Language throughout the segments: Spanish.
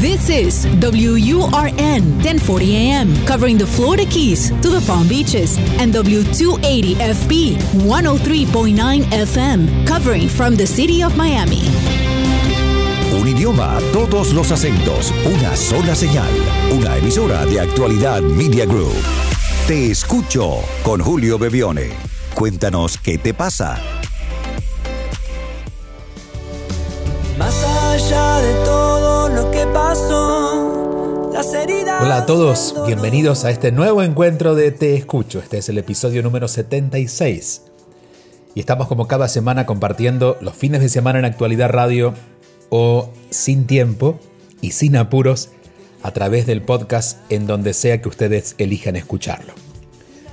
This is WURN 1040 AM, covering the Florida Keys to the Palm Beaches, and W280FB 103.9 FM, covering from the city of Miami. Un idioma, todos los acentos, una sola señal. Una emisora de actualidad Media Group. Te escucho con Julio Bebione. Cuéntanos qué te pasa. Más allá de todo Hola a todos, bienvenidos a este nuevo encuentro de Te Escucho. Este es el episodio número 76. Y estamos como cada semana compartiendo los fines de semana en Actualidad Radio o sin tiempo y sin apuros a través del podcast en donde sea que ustedes elijan escucharlo.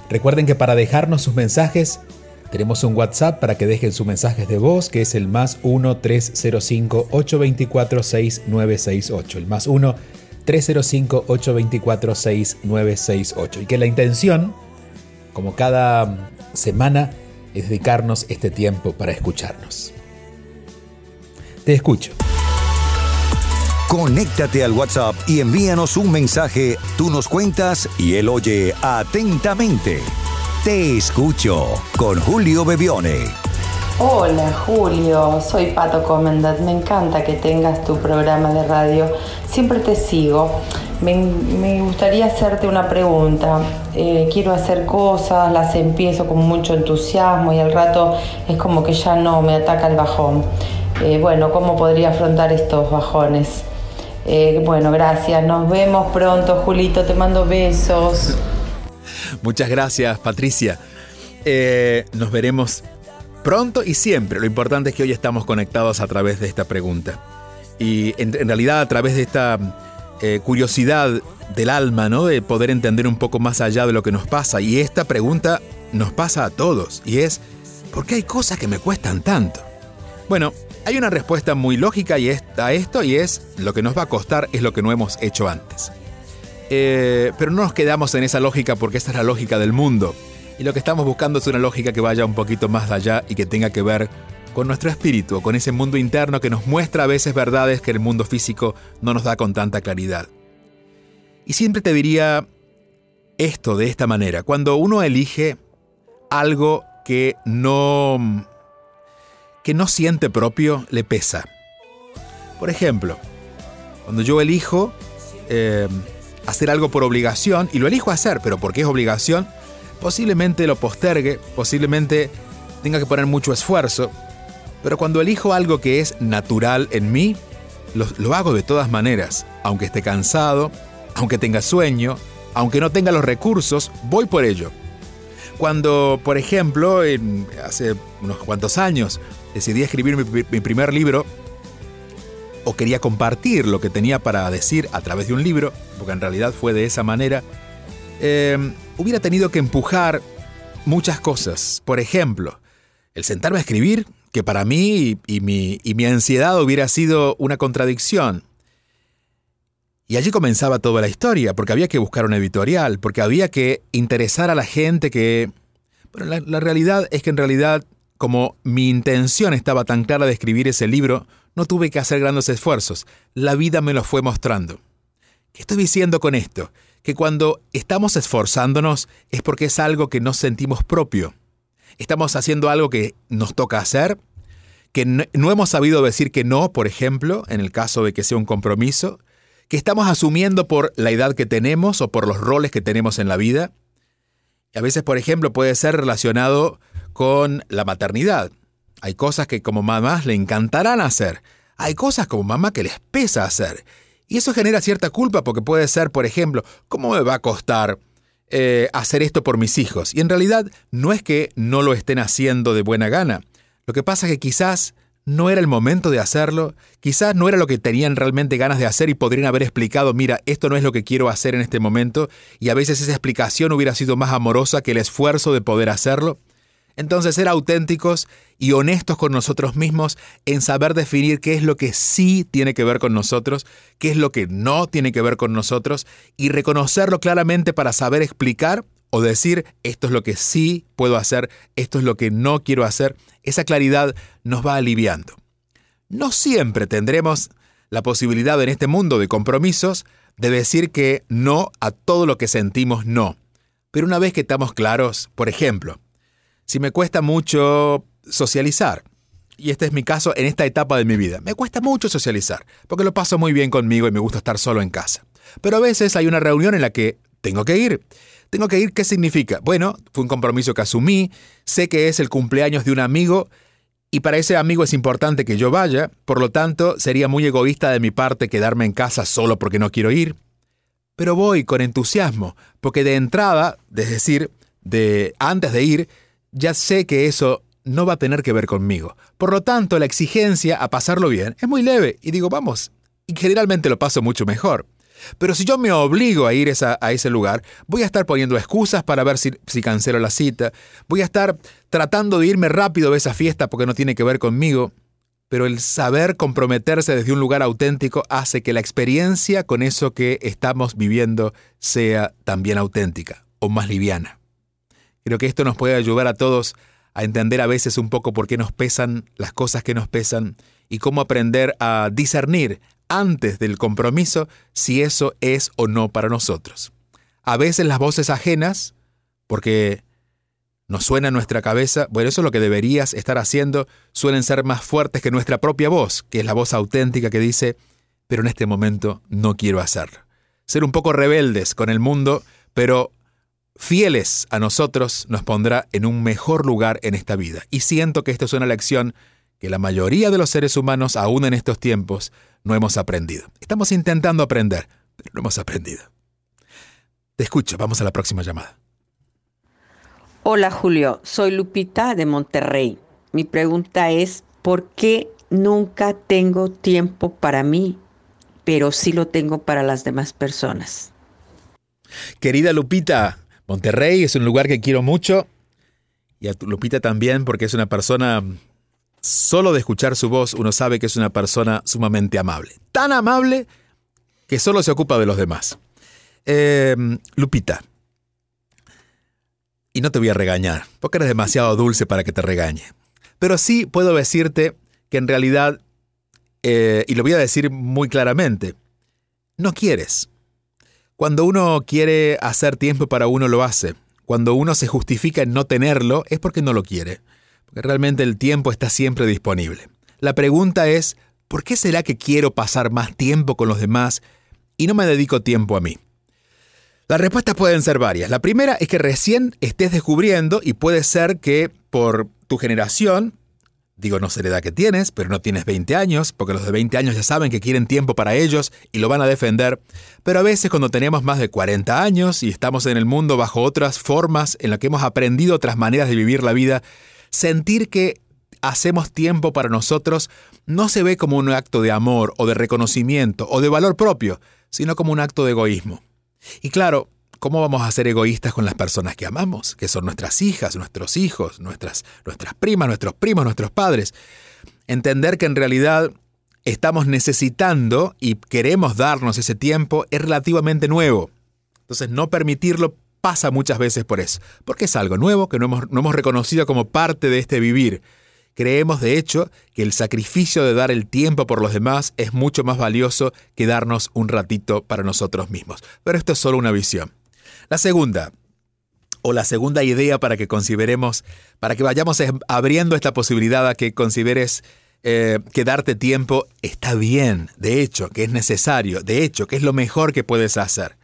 Recuerden que para dejarnos sus mensajes tenemos un WhatsApp para que dejen sus mensajes de voz que es el más 1-305-824-6968. El más 1-305-824-6968. Y que la intención, como cada semana, es dedicarnos este tiempo para escucharnos. Te escucho. Conéctate al WhatsApp y envíanos un mensaje. Tú nos cuentas y él oye atentamente. Te escucho con Julio Bebione. Hola Julio, soy Pato Comendat. Me encanta que tengas tu programa de radio. Siempre te sigo. Me, gustaría hacerte una pregunta. Eh, quiero hacer cosas, las empiezo con mucho entusiasmo y al rato es como que ya no me ataca el bajón. Eh, bueno, ¿cómo podría afrontar estos bajones? Eh, bueno, gracias. Nos vemos pronto, Julito. Te mando besos. Muchas gracias, Patricia. Eh, nos veremos pronto y siempre. Lo importante es que hoy estamos conectados a través de esta pregunta. Y en, realidad a través de esta eh, curiosidad del alma, ¿no? De poder entender un poco más allá de lo que nos pasa. Y esta pregunta nos pasa a todos. Y es, ¿por qué hay cosas que me cuestan tanto? Bueno, hay una respuesta muy lógica y a esto y es, lo que nos va a costar es lo que no hemos hecho antes. Eh, pero no nos quedamos en esa lógica porque esta es la lógica del mundo. Y lo que estamos buscando es una lógica que vaya un poquito más allá y que tenga que ver con nuestro espíritu, con ese mundo interno que nos muestra a veces verdades que el mundo físico no nos da con tanta claridad. Y siempre te diría esto de esta manera, cuando uno elige algo que no que no siente propio, le pesa. Por ejemplo, cuando yo elijo eh, hacer algo por obligación, y lo elijo hacer, pero porque es obligación, posiblemente lo postergue, posiblemente tenga que poner mucho esfuerzo, pero cuando elijo algo que es natural en mí, lo, lo, hago de todas maneras, aunque esté cansado, aunque tenga sueño, aunque no tenga los recursos, voy por ello. Cuando, por ejemplo, en, hace unos cuantos años, decidí escribir mi, mi primer libro, o quería compartir lo que tenía para decir a través de un libro, porque en realidad fue de esa manera, eh, hubiera tenido que empujar muchas cosas. Por ejemplo, el sentarme a escribir, que para mí y, mi, y mi ansiedad hubiera sido una contradicción. Y allí comenzaba toda la historia, porque había que buscar un editorial, porque había que interesar a la gente que... La, la realidad es que en realidad, como mi intención estaba tan clara de escribir ese libro, no tuve que hacer grandes esfuerzos. La vida me lo fue mostrando. ¿Qué estoy diciendo con esto? Que cuando estamos esforzándonos es porque es algo que no sentimos propio. Estamos haciendo algo que nos toca hacer, que no, no hemos sabido decir que no, por ejemplo, en el caso de que sea un compromiso, que estamos asumiendo por la edad que tenemos o por los roles que tenemos en la vida. Y a veces, por ejemplo, puede ser relacionado con la maternidad. Hay cosas que como mamás le encantarán hacer. Hay cosas como mamá que les pesa hacer. Y eso genera cierta culpa porque puede ser, por ejemplo, ¿cómo me va a costar eh, hacer esto por mis hijos? Y en realidad no es que no lo estén haciendo de buena gana. Lo que pasa es que quizás no era el momento de hacerlo, quizás no era lo que tenían realmente ganas de hacer y podrían haber explicado, mira, esto no es lo que quiero hacer en este momento, y a veces esa explicación hubiera sido más amorosa que el esfuerzo de poder hacerlo. Entonces, ser auténticos y honestos con nosotros mismos en saber definir qué es lo que sí tiene que ver con nosotros, qué es lo que no tiene que ver con nosotros y reconocerlo claramente para saber explicar o decir esto es lo que sí puedo hacer, esto es lo que no quiero hacer, esa claridad nos va aliviando. No siempre tendremos la posibilidad en este mundo de compromisos de decir que no a todo lo que sentimos no. Pero una vez que estamos claros, por ejemplo, si me cuesta mucho socializar, y este es mi caso en esta etapa de mi vida, me cuesta mucho socializar, porque lo paso muy bien conmigo y me gusta estar solo en casa. Pero a veces hay una reunión en la que tengo que ir. Tengo que ir, ¿qué significa? Bueno, fue un compromiso que asumí, sé que es el cumpleaños de un amigo y para ese amigo es importante que yo vaya, por lo tanto sería muy egoísta de mi parte quedarme en casa solo porque no quiero ir. Pero voy con entusiasmo, porque de entrada, es decir, de antes de ir, ya sé que eso no va a tener que ver conmigo. Por lo tanto, la exigencia a pasarlo bien es muy leve y digo, vamos, y generalmente lo paso mucho mejor. Pero si yo me obligo a ir a ese lugar, voy a estar poniendo excusas para ver si, cancelo la cita, voy a estar tratando de irme rápido de esa fiesta porque no tiene que ver conmigo, pero el saber comprometerse desde un lugar auténtico hace que la experiencia con eso que estamos viviendo sea también auténtica o más liviana. Creo que esto nos puede ayudar a todos a entender a veces un poco por qué nos pesan las cosas que nos pesan y cómo aprender a discernir antes del compromiso si eso es o no para nosotros. A veces las voces ajenas, porque nos suena en nuestra cabeza, bueno, eso es lo que deberías estar haciendo, suelen ser más fuertes que nuestra propia voz, que es la voz auténtica que dice, pero en este momento no quiero hacerlo. Ser un poco rebeldes con el mundo, pero fieles a nosotros nos pondrá en un mejor lugar en esta vida. Y siento que esto es una lección que la mayoría de los seres humanos, aún en estos tiempos, no hemos aprendido. Estamos intentando aprender, pero no hemos aprendido. Te escucho, vamos a la próxima llamada. Hola Julio, soy Lupita de Monterrey. Mi pregunta es, ¿por qué nunca tengo tiempo para mí, pero sí lo tengo para las demás personas? Querida Lupita, Monterrey es un lugar que quiero mucho y a Lupita también porque es una persona Solo de escuchar su voz uno sabe que es una persona sumamente amable. Tan amable que solo se ocupa de los demás. Em, Lupita, y no te voy a regañar, porque eres demasiado dulce para que te regañe. Pero sí puedo decirte que en realidad, eh, y lo voy a decir muy claramente, no quieres. Cuando uno quiere hacer tiempo para uno, lo hace. Cuando uno se justifica en no tenerlo, es porque no lo quiere porque realmente el tiempo está siempre disponible. La pregunta es, ¿por qué será que quiero pasar más tiempo con los demás y no me dedico tiempo a mí? Las respuestas pueden ser varias. La primera es que recién estés descubriendo y puede ser que por tu generación, digo no sé la edad que tienes, pero no tienes 20 años, porque los de 20 años ya saben que quieren tiempo para ellos y lo van a defender, pero a veces cuando tenemos más de 40 años y estamos en el mundo bajo otras formas en las que hemos aprendido otras maneras de vivir la vida, sentir que hacemos tiempo para nosotros no se ve como un acto de amor o de reconocimiento o de valor propio, sino como un acto de egoísmo. Y claro, ¿cómo vamos a ser egoístas con las personas que amamos, que son nuestras hijas, nuestros hijos, nuestras, nuestras primas, nuestros primos, nuestros padres? Entender que en realidad estamos necesitando y queremos darnos ese tiempo es relativamente nuevo. Entonces no permitirlo pasa muchas veces por eso, porque es algo nuevo que no hemos, no hemos reconocido como parte de este vivir. Creemos, de hecho, que el sacrificio de dar el tiempo por los demás es mucho más valioso que darnos un ratito para nosotros mismos. Pero esto es solo una visión. La segunda, o la segunda idea para que consideremos, para que vayamos abriendo esta posibilidad a que consideres eh, que darte tiempo está bien, de hecho, que es necesario, de hecho, que es lo mejor que puedes hacer.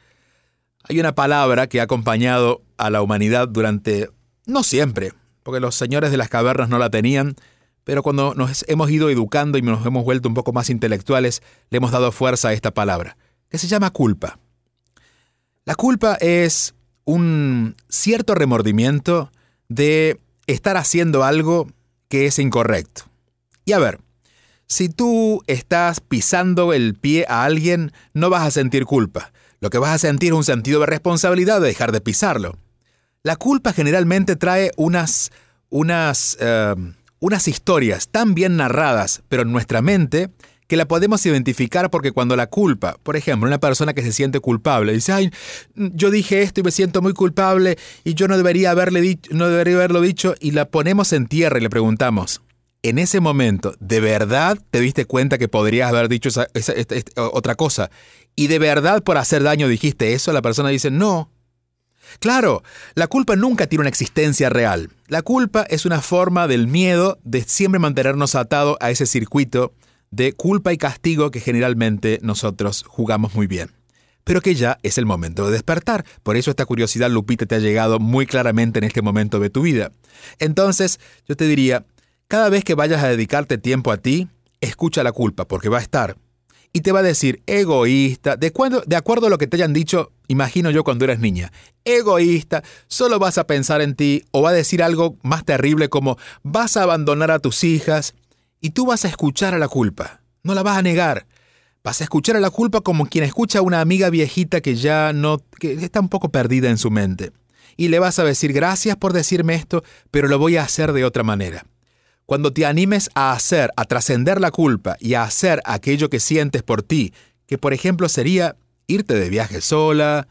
Hay una palabra que ha acompañado a la humanidad durante, no siempre, porque los señores de las cavernas no la tenían, pero cuando nos hemos ido educando y nos hemos vuelto un poco más intelectuales, le hemos dado fuerza a esta palabra, que se llama culpa. La culpa es un cierto remordimiento de estar haciendo algo que es incorrecto. Y a ver, si tú estás pisando el pie a alguien, no vas a sentir culpa. Lo que vas a sentir es un sentido de responsabilidad de dejar de pisarlo. La culpa generalmente trae unas, unas, eh, unas historias tan bien narradas, pero en nuestra mente, que la podemos identificar porque cuando la culpa, por ejemplo, una persona que se siente culpable, dice, ay, yo dije esto y me siento muy culpable y yo no debería, haberle dicho, no debería haberlo dicho, y la ponemos en tierra y le preguntamos, en ese momento de verdad te diste cuenta que podrías haber dicho otra cosa y de verdad por hacer daño dijiste eso, la persona dice, no. Claro, la culpa nunca tiene una existencia real. La culpa es una forma del miedo de siempre mantenernos atados a ese circuito de culpa y castigo que generalmente nosotros jugamos muy bien. Pero que ya es el momento de despertar. Por eso esta curiosidad, Lupita, te ha llegado muy claramente en este momento de tu vida. Entonces, yo te diría, cada vez que vayas a dedicarte tiempo a ti, escucha la culpa, porque va a estar y te va a decir egoísta, de, de acuerdo a lo que te hayan dicho, imagino yo cuando eras niña, egoísta, solo vas a pensar en ti o va a decir algo más terrible como vas a abandonar a tus hijas y tú vas a escuchar a la culpa, no la vas a negar. Vas a escuchar a la culpa como quien escucha a una amiga viejita que ya no, que está un poco perdida en su mente. Y le vas a decir gracias por decirme esto, pero lo voy a hacer de otra manera. Cuando te animes a hacer, a trascender la culpa y a hacer aquello que sientes por ti, que por ejemplo sería irte de viaje sola,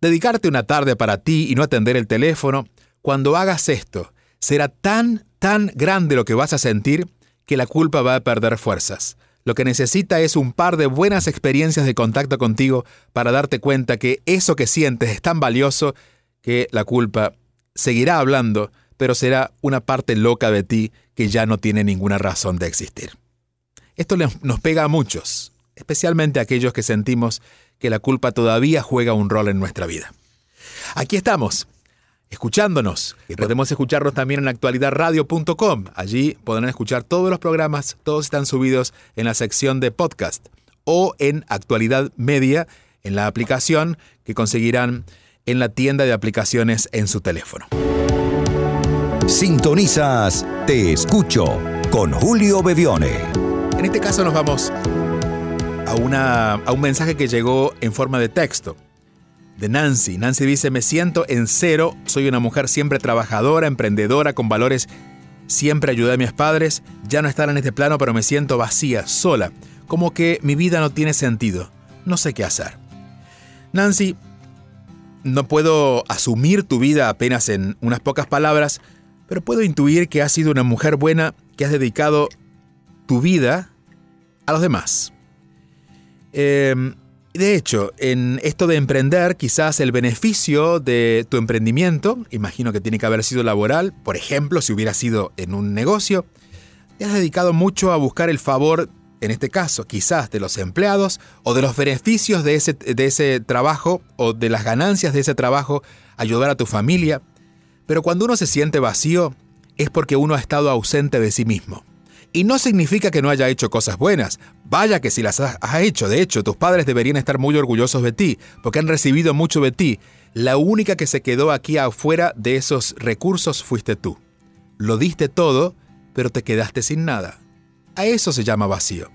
dedicarte una tarde para ti y no atender el teléfono, cuando hagas esto, será tan, tan grande lo que vas a sentir que la culpa va a perder fuerzas. Lo que necesita es un par de buenas experiencias de contacto contigo para darte cuenta que eso que sientes es tan valioso que la culpa seguirá hablando, pero será una parte loca de ti que ya no tiene ninguna razón de existir. Esto nos pega a muchos, especialmente a aquellos que sentimos que la culpa todavía juega un rol en nuestra vida. Aquí estamos, escuchándonos. Y podemos escucharnos también en actualidadradio.com. Allí podrán escuchar todos los programas, todos están subidos en la sección de podcast o en Actualidad Media, en la aplicación que conseguirán en la tienda de aplicaciones en su teléfono. Sintonizas Te Escucho con Julio Bevione. En este caso nos vamos a, una, a un mensaje que llegó en forma de texto de Nancy. Nancy dice, me siento en cero, soy una mujer siempre trabajadora, emprendedora, con valores, siempre ayudé a mis padres, ya no están en este plano, pero me siento vacía, sola, como que mi vida no tiene sentido, no sé qué hacer. Nancy, no puedo asumir tu vida apenas en unas pocas palabras, pero puedo intuir que has sido una mujer buena que has dedicado tu vida a los demás. Em, de hecho, en esto de emprender, quizás el beneficio de tu emprendimiento, imagino que tiene que haber sido laboral, por ejemplo, si hubiera sido en un negocio, te has dedicado mucho a buscar el favor, en este caso, quizás de los empleados o de los beneficios de ese, de ese trabajo o de las ganancias de ese trabajo, ayudar a tu familia, pero cuando uno se siente vacío es porque uno ha estado ausente de sí mismo. Y no significa que no haya hecho cosas buenas. Vaya que si las has hecho. De hecho, tus padres deberían estar muy orgullosos de ti, porque han recibido mucho de ti. La única que se quedó aquí afuera de esos recursos fuiste tú. Lo diste todo, pero te quedaste sin nada. A eso se llama vacío.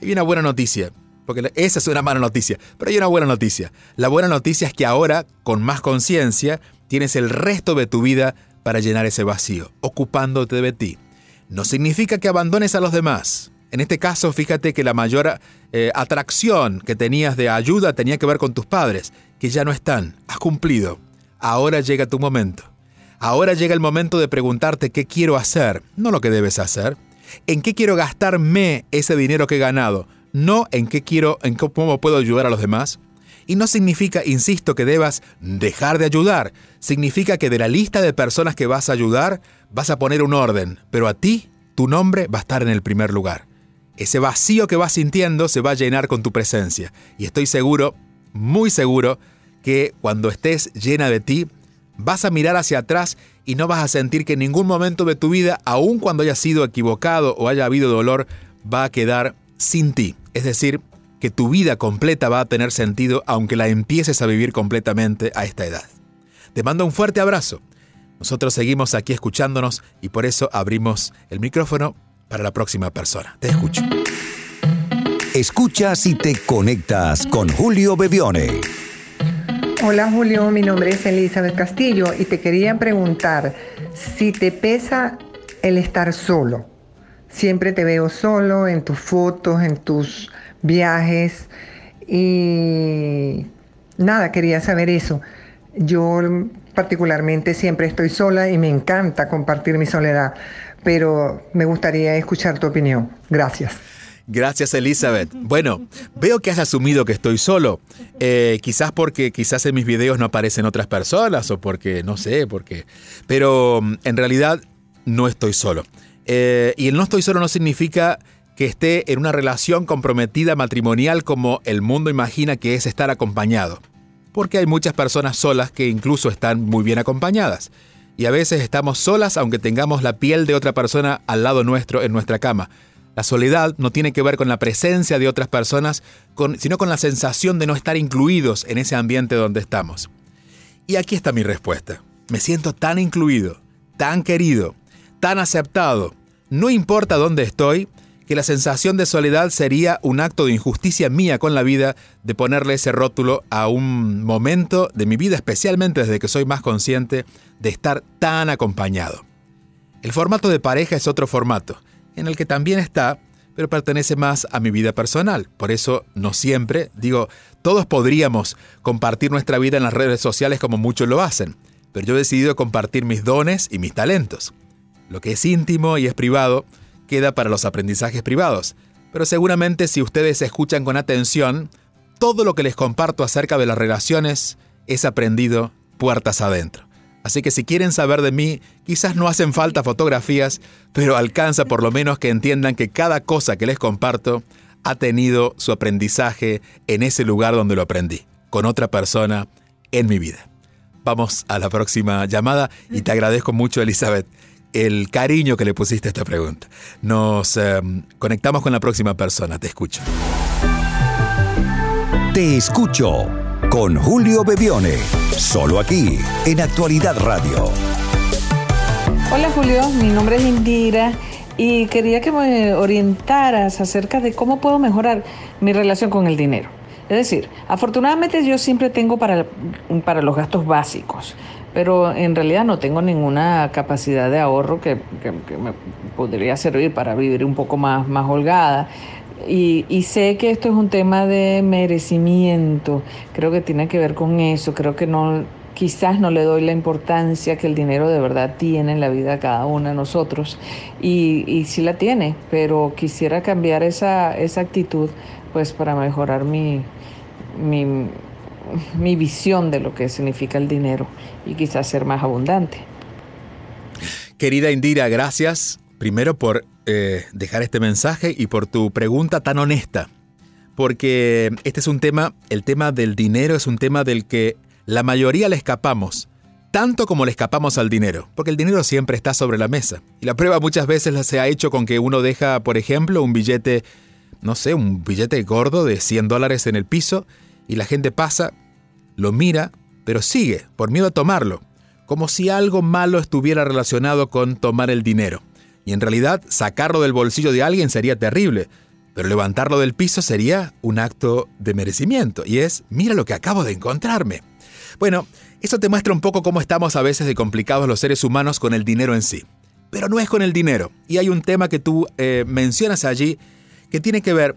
Hay una buena noticia, porque esa es una mala noticia, pero hay una buena noticia. La buena noticia es que ahora, con más conciencia, tienes el resto de tu vida para llenar ese vacío, ocupándote de ti. No significa que abandones a los demás. En este caso, fíjate que la mayor eh, atracción que tenías de ayuda tenía que ver con tus padres, que ya no están. Has cumplido. Ahora llega tu momento. Ahora llega el momento de preguntarte qué quiero hacer, no lo que debes hacer. ¿En qué quiero gastarme ese dinero que he ganado? No en qué quiero, en cómo puedo ayudar a los demás. Y no significa, insisto, que debas dejar de ayudar. Significa que de la lista de personas que vas a ayudar, vas a poner un orden, pero a ti, tu nombre va a estar en el primer lugar. Ese vacío que vas sintiendo se va a llenar con tu presencia. Y estoy seguro, muy seguro, que cuando estés llena de ti, vas a mirar hacia atrás y no vas a sentir que en ningún momento de tu vida, aun cuando haya sido equivocado o haya habido dolor, va a quedar sin ti. Es decir, que tu vida completa va a tener sentido aunque la empieces a vivir completamente a esta edad. Te mando un fuerte abrazo. Nosotros seguimos aquí escuchándonos y por eso abrimos el micrófono para la próxima persona. Te escucho. Escuchas y te conectas con Julio Bebione. Hola Julio, mi nombre es Elizabeth Castillo y te quería preguntar si te pesa el estar solo. Siempre te veo solo en tus fotos, en tus viajes y nada, quería saber eso. Yo particularmente siempre estoy sola y me encanta compartir mi soledad, pero me gustaría escuchar tu opinión. Gracias. Gracias Elizabeth. Bueno, veo que has asumido que estoy solo. Eh, quizás porque quizás en mis videos no aparecen otras personas o porque no sé, porque... Pero mm, en realidad no estoy solo. Eh, y el no estoy solo no significa que esté en una relación comprometida matrimonial como el mundo imagina que es estar acompañado. Porque hay muchas personas solas que incluso están muy bien acompañadas. Y a veces estamos solas aunque tengamos la piel de otra persona al lado nuestro en nuestra cama. La soledad no tiene que ver con la presencia de otras personas, sino con la sensación de no estar incluidos en ese ambiente donde estamos. Y aquí está mi respuesta. Me siento tan incluido, tan querido, tan aceptado, no importa dónde estoy, que la sensación de soledad sería un acto de injusticia mía con la vida de ponerle ese rótulo a un momento de mi vida, especialmente desde que soy más consciente de estar tan acompañado. El formato de pareja es otro formato en el que también está, pero pertenece más a mi vida personal. Por eso no siempre, digo, todos podríamos compartir nuestra vida en las redes sociales como muchos lo hacen, pero yo he decidido compartir mis dones y mis talentos. Lo que es íntimo y es privado queda para los aprendizajes privados, pero seguramente si ustedes escuchan con atención, todo lo que les comparto acerca de las relaciones es aprendido puertas adentro. Así que si quieren saber de mí, quizás no hacen falta fotografías, pero alcanza por lo menos que entiendan que cada cosa que les comparto ha tenido su aprendizaje en ese lugar donde lo aprendí, con otra persona en mi vida. Vamos a la próxima llamada y te agradezco mucho, Elizabeth, el cariño que le pusiste a esta pregunta. Nos em, conectamos con la próxima persona. Te escucho. Te escucho con Julio Bebione, solo aquí en Actualidad Radio. Hola Julio, mi nombre es Indira y quería que me orientaras acerca de cómo puedo mejorar mi relación con el dinero. Es decir, afortunadamente yo siempre tengo para, para los gastos básicos, pero en realidad no tengo ninguna capacidad de ahorro que, me podría servir para vivir un poco más, más holgada. Y, sé que esto es un tema de merecimiento, creo que tiene que ver con eso, creo que no, quizás no le doy la importancia que el dinero de verdad tiene en la vida de cada uno de nosotros, y, y sí la tiene, pero quisiera cambiar esa, esa actitud pues para mejorar mi, mi, mi visión de lo que significa el dinero y quizás ser más abundante. Querida Indira, gracias primero por eh, dejar este mensaje y por tu pregunta tan honesta. Porque este es un tema, el tema del dinero es un tema del que la mayoría le escapamos, tanto como le escapamos al dinero, porque el dinero siempre está sobre la mesa. Y la prueba muchas veces se ha hecho con que uno deja, por ejemplo, un billete, no sé, un billete gordo de 100 dólares en el piso y la gente pasa, lo mira, pero sigue, por miedo a tomarlo, como si algo malo estuviera relacionado con tomar el dinero. Y en realidad sacarlo del bolsillo de alguien sería terrible, pero levantarlo del piso sería un acto de merecimiento. Y es, mira lo que acabo de encontrarme. Bueno, eso te muestra un poco cómo estamos a veces de complicados los seres humanos con el dinero en sí. Pero no es con el dinero. Y hay un tema que tú eh, mencionas allí que tiene que ver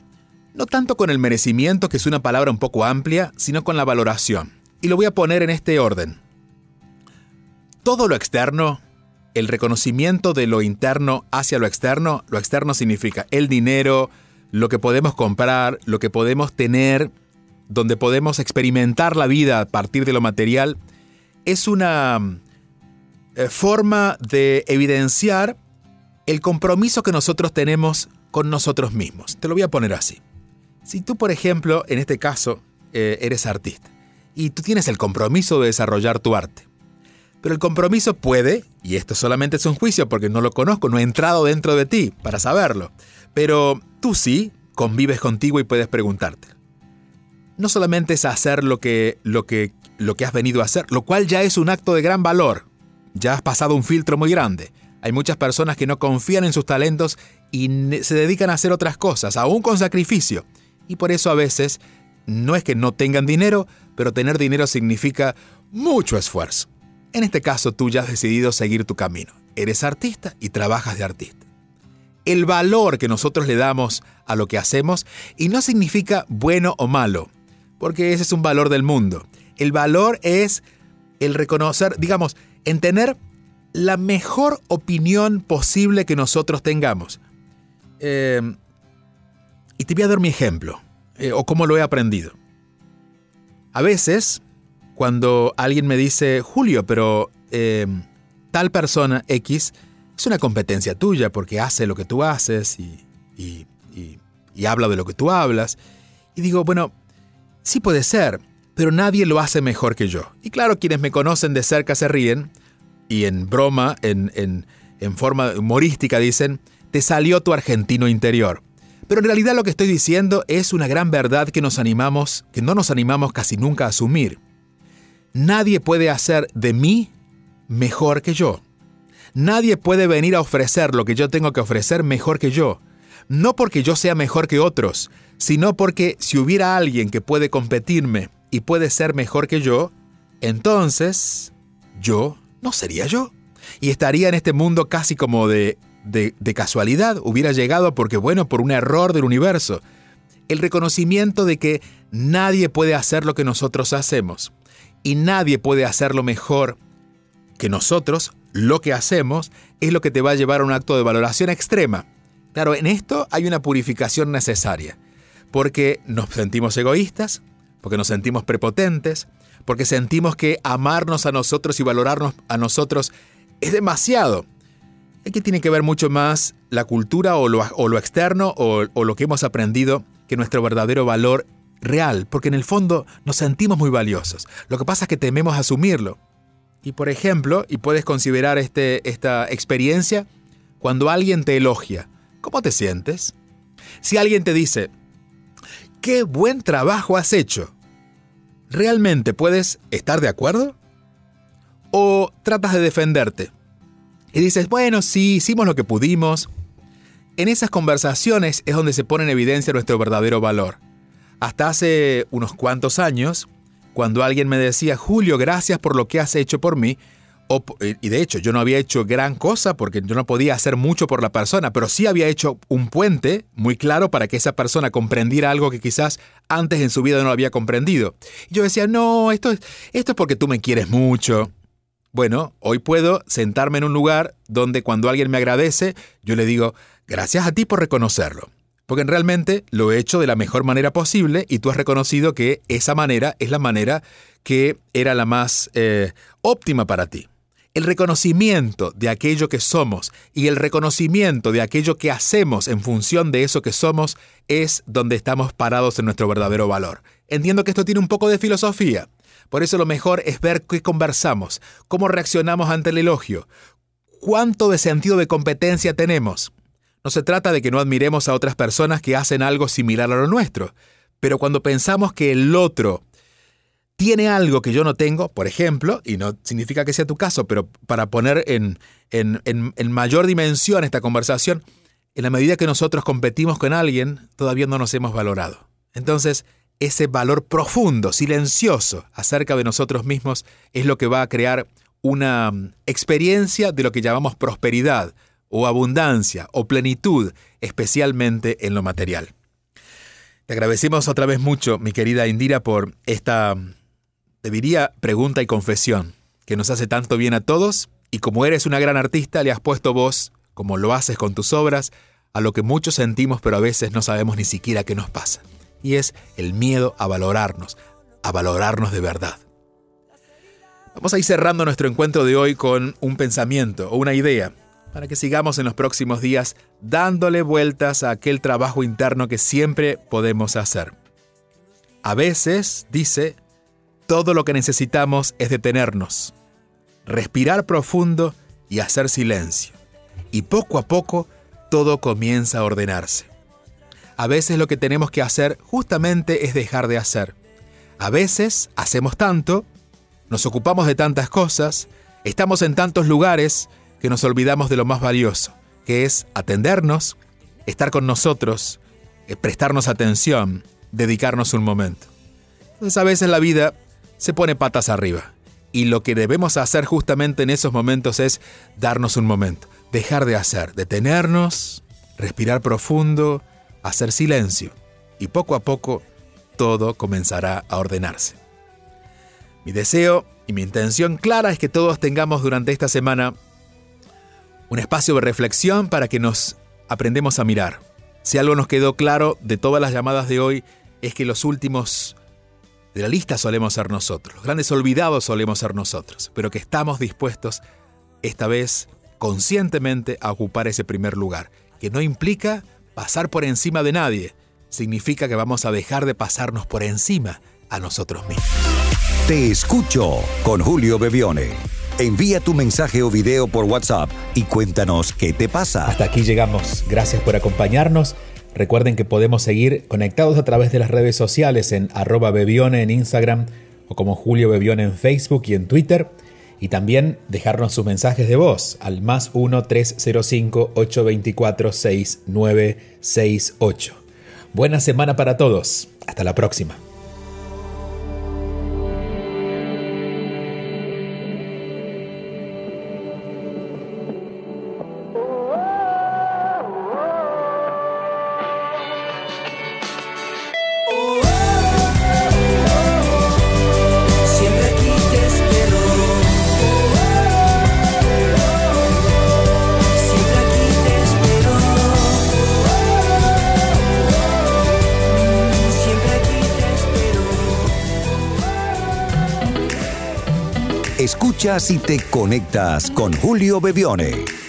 no tanto con el merecimiento, que es una palabra un poco amplia, sino con la valoración. Y lo voy a poner en este orden. Todo lo externo el reconocimiento de lo interno hacia lo externo, lo externo significa el dinero, lo que podemos comprar, lo que podemos tener, donde podemos experimentar la vida a partir de lo material, es una eh, forma de evidenciar el compromiso que nosotros tenemos con nosotros mismos. Te lo voy a poner así. Si tú, por ejemplo, en este caso, eh, eres artista y tú tienes el compromiso de desarrollar tu arte, pero el compromiso puede, y esto solamente es un juicio porque no lo conozco, no he entrado dentro de ti para saberlo, pero tú sí convives contigo y puedes preguntarte. No solamente es hacer lo que, lo que, lo que has venido a hacer, lo cual ya es un acto de gran valor. Ya has pasado un filtro muy grande. Hay muchas personas que no confían en sus talentos y se dedican a hacer otras cosas, aún con sacrificio. Y por eso a veces no es que no tengan dinero, pero tener dinero significa mucho esfuerzo. En este caso tú ya has decidido seguir tu camino. Eres artista y trabajas de artista. El valor que nosotros le damos a lo que hacemos y no significa bueno o malo, porque ese es un valor del mundo. El valor es el reconocer, digamos, en tener la mejor opinión posible que nosotros tengamos. Eh, y te voy a dar mi ejemplo, eh, o cómo lo he aprendido. A veces, cuando alguien me dice, Julio, pero eh, tal persona X es una competencia tuya porque hace lo que tú haces y, habla de lo que tú hablas, y digo, bueno, sí puede ser, pero nadie lo hace mejor que yo. Y claro, quienes me conocen de cerca se ríen, y en broma, en forma humorística dicen, te salió tu argentino interior. Pero en realidad lo que estoy diciendo es una gran verdad que nos animamos, que no nos animamos casi nunca a asumir. Nadie puede hacer de mí mejor que yo. Nadie puede venir a ofrecer lo que yo tengo que ofrecer mejor que yo. No porque yo sea mejor que otros, sino porque si hubiera alguien que puede competirme y puede ser mejor que yo, entonces yo no sería yo. Y estaría en este mundo casi como de, de, casualidad, hubiera llegado porque, bueno, por un error del universo. El reconocimiento de que nadie puede hacer lo que nosotros hacemos. Y nadie puede hacerlo mejor que nosotros. Lo que hacemos es lo que te va a llevar a un acto de valoración extrema. Claro, en esto hay una purificación necesaria. Porque nos sentimos egoístas, porque nos sentimos prepotentes, porque sentimos que amarnos a nosotros y valorarnos a nosotros es demasiado. Aquí tiene que ver mucho más la cultura o lo, o lo externo o, o lo que hemos aprendido que nuestro verdadero valor real, porque en el fondo nos sentimos muy valiosos. Lo que pasa es que tememos asumirlo. Y por ejemplo, y puedes considerar este, esta experiencia, cuando alguien te elogia, ¿cómo te sientes? Si alguien te dice, qué buen trabajo has hecho, ¿realmente puedes estar de acuerdo? ¿O tratas de defenderte? Y dices, bueno, sí, hicimos lo que pudimos. En esas conversaciones es donde se pone en evidencia nuestro verdadero valor. Hasta hace unos cuantos años, cuando alguien me decía, Julio, gracias por lo que has hecho por mí, o, y de hecho yo no había hecho gran cosa porque yo no podía hacer mucho por la persona, pero sí había hecho un puente muy claro para que esa persona comprendiera algo que quizás antes en su vida no había comprendido. Yo decía, no, esto es, esto es porque tú me quieres mucho. Bueno, hoy puedo sentarme en un lugar donde cuando alguien me agradece, yo le digo, gracias a ti por reconocerlo. Porque realmente lo he hecho de la mejor manera posible y tú has reconocido que esa manera es la manera que era la más eh, óptima para ti. El reconocimiento de aquello que somos y el reconocimiento de aquello que hacemos en función de eso que somos es donde estamos parados en nuestro verdadero valor. Entiendo que esto tiene un poco de filosofía. Por eso lo mejor es ver qué conversamos, cómo reaccionamos ante el elogio, cuánto de sentido de competencia tenemos. No se trata de que no admiremos a otras personas que hacen algo similar a lo nuestro, pero cuando pensamos que el otro tiene algo que yo no tengo, por ejemplo, y no significa que sea tu caso, pero para poner en, en, en, en, mayor dimensión esta conversación, en la medida que nosotros competimos con alguien, todavía no nos hemos valorado. Entonces, ese valor profundo, silencioso acerca de nosotros mismos es lo que va a crear una mm, experiencia de lo que llamamos prosperidad o abundancia o plenitud, especialmente en lo material. Te agradecemos otra vez mucho, mi querida Indira, por esta mm, te pregunta y confesión, que nos hace tanto bien a todos, y como eres una gran artista, le has puesto voz, como lo haces con tus obras, a lo que muchos sentimos pero a veces no sabemos ni siquiera qué nos pasa. Y es el miedo a valorarnos, a valorarnos de verdad. Vamos a ir cerrando nuestro encuentro de hoy con un pensamiento o una idea, para que sigamos en los próximos días dándole vueltas a aquel trabajo interno que siempre podemos hacer. A veces, dice, todo lo que necesitamos es detenernos, respirar profundo y hacer silencio. Y poco a poco todo comienza a ordenarse. A veces lo que tenemos que hacer justamente es dejar de hacer. A veces hacemos tanto, nos ocupamos de tantas cosas, estamos en tantos lugares que nos olvidamos de lo más valioso, que es atendernos, estar con nosotros, eh, prestarnos atención, dedicarnos un momento. Entonces a veces la vida se pone patas arriba. Y lo que debemos hacer justamente en esos momentos es darnos un momento, dejar de hacer, detenernos, respirar profundo, hacer silencio. Y poco a poco todo comenzará a ordenarse. Mi deseo y mi intención clara es que todos tengamos durante esta semana un espacio de reflexión para que nos aprendemos a mirar. Si algo nos quedó claro de todas las llamadas de hoy es que los últimos de la lista solemos ser nosotros, los grandes olvidados solemos ser nosotros, pero que estamos dispuestos esta vez conscientemente a ocupar ese primer lugar, que no implica pasar por encima de nadie, significa que vamos a dejar de pasarnos por encima a nosotros mismos. Te escucho con Julio Bebione. Envía tu mensaje o video por WhatsApp y cuéntanos qué te pasa. Hasta aquí llegamos. Gracias por acompañarnos. Recuerden que podemos seguir conectados a través de las redes sociales en arroba Bebione en Instagram o como Julio Bebione en Facebook y en Twitter. Y también dejarnos sus mensajes de voz al más 1-305-824-6968. Buena semana para todos. Hasta la próxima. Y te conectas con Julio Bebione.